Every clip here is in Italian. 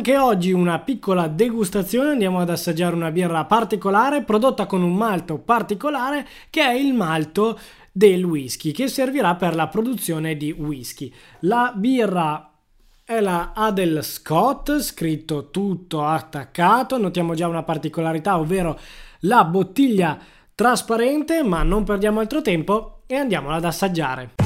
anche oggi una piccola degustazione, andiamo ad assaggiare una birra particolare prodotta con un malto particolare che è il malto del whisky che servirà per la produzione di whisky. La birra è la Adel Scott, scritto tutto attaccato, notiamo già una particolarità, ovvero la bottiglia trasparente, ma non perdiamo altro tempo e andiamola ad assaggiare.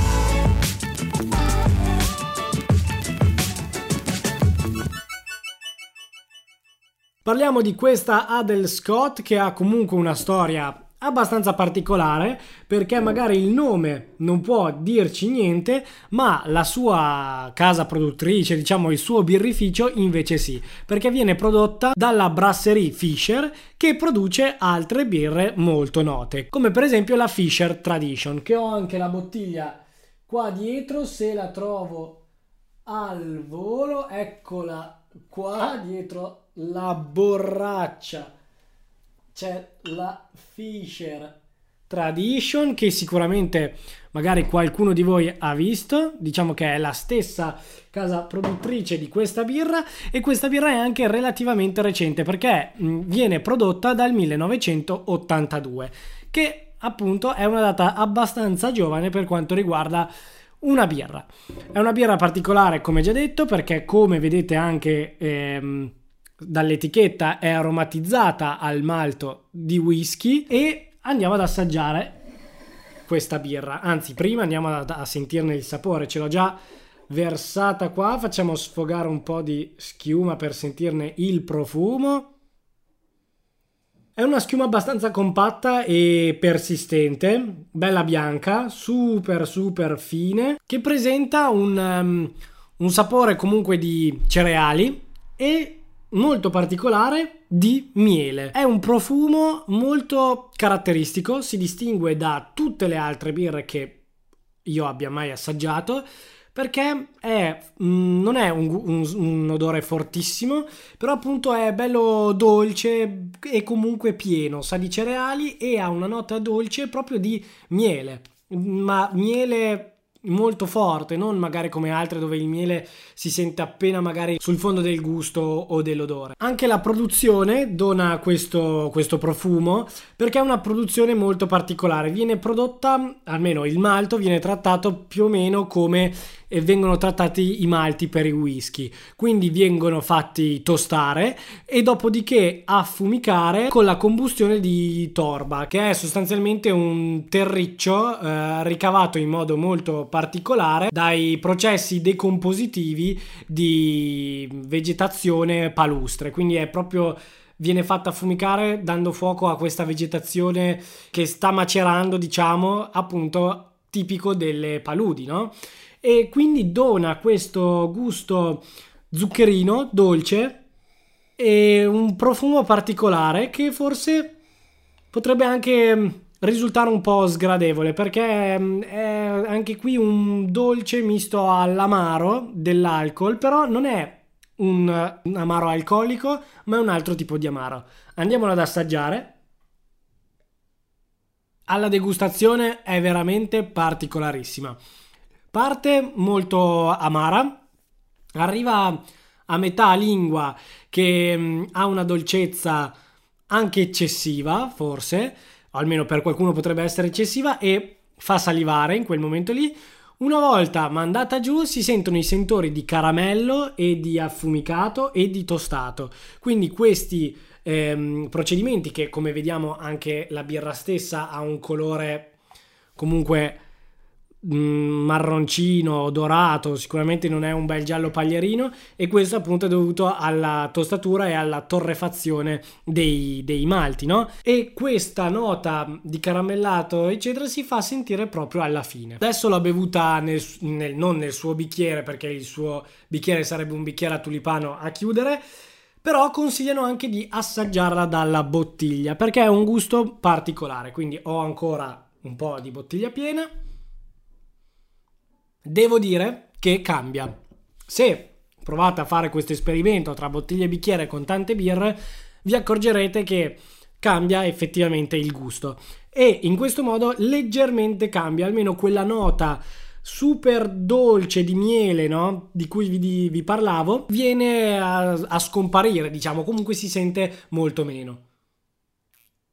Parliamo di questa Adel Scott che ha comunque una storia abbastanza particolare perché magari il nome non può dirci niente, ma la sua casa produttrice, diciamo il suo birrificio invece sì, perché viene prodotta dalla Brasserie Fisher che produce altre birre molto note, come per esempio la Fisher Tradition, che ho anche la bottiglia qua dietro se la trovo al volo, eccola qua dietro la borraccia. C'è la Fisher Tradition che sicuramente magari qualcuno di voi ha visto, diciamo che è la stessa casa produttrice di questa birra e questa birra è anche relativamente recente perché viene prodotta dal 1982 che appunto è una data abbastanza giovane per quanto riguarda una birra. È una birra particolare come già detto perché come vedete anche ehm, dall'etichetta è aromatizzata al malto di whisky e andiamo ad assaggiare questa birra. Anzi, prima andiamo a, a sentirne il sapore. Ce l'ho già versata qua. Facciamo sfogare un po' di schiuma per sentirne il profumo. È una schiuma abbastanza compatta e persistente, bella bianca, super super fine, che presenta un, um, un sapore comunque di cereali e molto particolare di miele. È un profumo molto caratteristico, si distingue da tutte le altre birre che io abbia mai assaggiato perché è, mm, non è un, un, un, odore fortissimo, però appunto è bello dolce e comunque pieno, sa di cereali e ha una nota dolce proprio di miele, ma miele molto forte, non magari come altre dove il miele si sente appena magari sul fondo del gusto o dell'odore. Anche la produzione dona questo, questo profumo perché è una produzione molto particolare. Viene prodotta, almeno il malto, viene trattato più o meno come vengono trattati i malti per i whisky. Quindi vengono fatti tostare e dopodiché affumicare con la combustione di torba, che è sostanzialmente un terriccio eh, ricavato in modo molto particolare dai processi decompositivi di vegetazione palustre. Quindi è proprio viene fatta affumicare dando fuoco a questa vegetazione che sta macerando, diciamo, appunto tipico delle paludi, no? e quindi dona questo gusto zuccherino, dolce e un profumo particolare che forse potrebbe anche risultare un po' sgradevole perché mm, è anche qui un dolce misto all'amaro dell'alcol, però non è un, amaro alcolico, ma è un altro tipo di amaro. Andiamolo ad assaggiare. Alla degustazione è veramente particolarissima. Parte molto amara, arriva a metà lingua che mm, ha una dolcezza anche eccessiva, forse, almeno per qualcuno potrebbe essere eccessiva, e fa salivare in quel momento lì. Una volta mandata giù si sentono i sentori di caramello e di affumicato e di tostato. Quindi questi ehm, procedimenti che come vediamo anche la birra stessa ha un colore comunque marroncino dorato sicuramente non è un bel giallo paglierino e questo appunto è dovuto alla tostatura e alla torrefazione dei, dei malti no? e questa nota di caramellato eccetera si fa sentire proprio alla fine adesso l'ho bevuta nel, nel, non nel suo bicchiere perché il suo bicchiere sarebbe un bicchiere a tulipano a chiudere però consigliano anche di assaggiarla dalla bottiglia perché è un gusto particolare quindi ho ancora un po' di bottiglia piena Devo dire che cambia. Se provate a fare questo esperimento tra bottiglie e bicchiere con tante birre, vi accorgerete che cambia effettivamente il gusto. E in questo modo leggermente cambia, almeno quella nota super dolce di miele, no? Di cui vi, vi parlavo, viene a, a scomparire, diciamo, comunque si sente molto meno.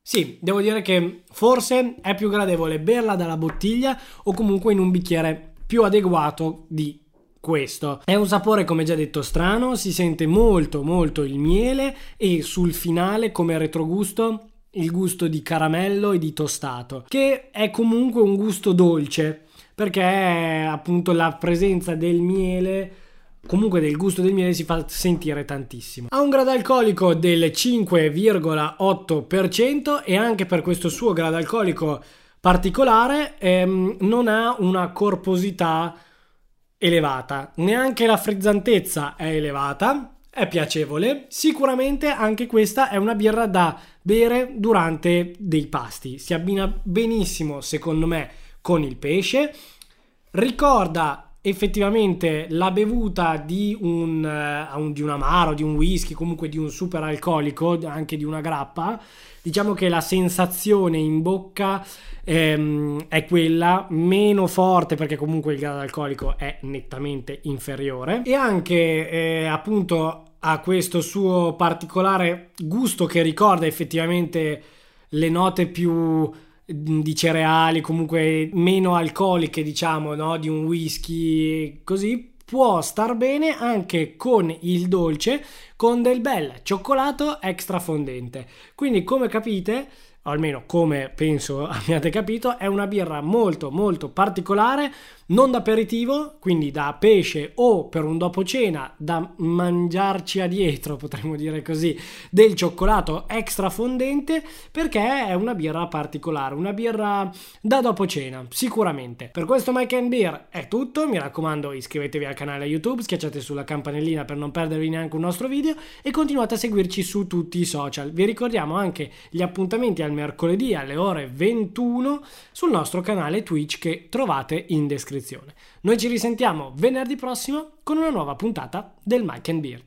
Sì, devo dire che forse è più gradevole berla dalla bottiglia o comunque in un bicchiere più adeguato di questo. È un sapore, come già detto, strano, si sente molto molto il miele e sul finale come retrogusto il gusto di caramello e di tostato, che è comunque un gusto dolce, perché appunto la presenza del miele comunque del gusto del miele si fa sentire tantissimo. Ha un grado alcolico del 5,8% e anche per questo suo grado alcolico particolare ehm, non ha una corposità elevata, neanche la frizzantezza è elevata, è piacevole. Sicuramente anche questa è una birra da bere durante dei pasti. Si abbina benissimo, secondo me, con il pesce. Ricorda effettivamente la bevuta di un, uh, di un amaro, di un whisky, comunque di un super alcolico, anche di una grappa. Diciamo che la sensazione in bocca ehm, è quella meno forte perché comunque il grado alcolico è nettamente inferiore e anche eh, appunto ha questo suo particolare gusto che ricorda effettivamente le note più di cereali, comunque meno alcoliche, diciamo, no? di un whisky così, può star bene anche con il dolce, con del bel cioccolato extra fondente. Quindi, come capite, almeno come penso abbiate capito, è una birra molto molto particolare, non da aperitivo, quindi da pesce o per un dopo cena, da mangiarci a dietro, potremmo dire così, del cioccolato extra fondente, perché è una birra particolare, una birra da dopo cena, sicuramente. Per questo Mike and Beer è tutto, mi raccomando iscrivetevi al canale YouTube, schiacciate sulla campanellina per non perdervi neanche un nostro video e continuate a seguirci su tutti i social. Vi ricordiamo anche gli appuntamenti al al mercoledì alle ore 21 sul nostro canale Twitch che trovate in descrizione. Noi ci risentiamo venerdì prossimo con una nuova puntata del Mike and Beer.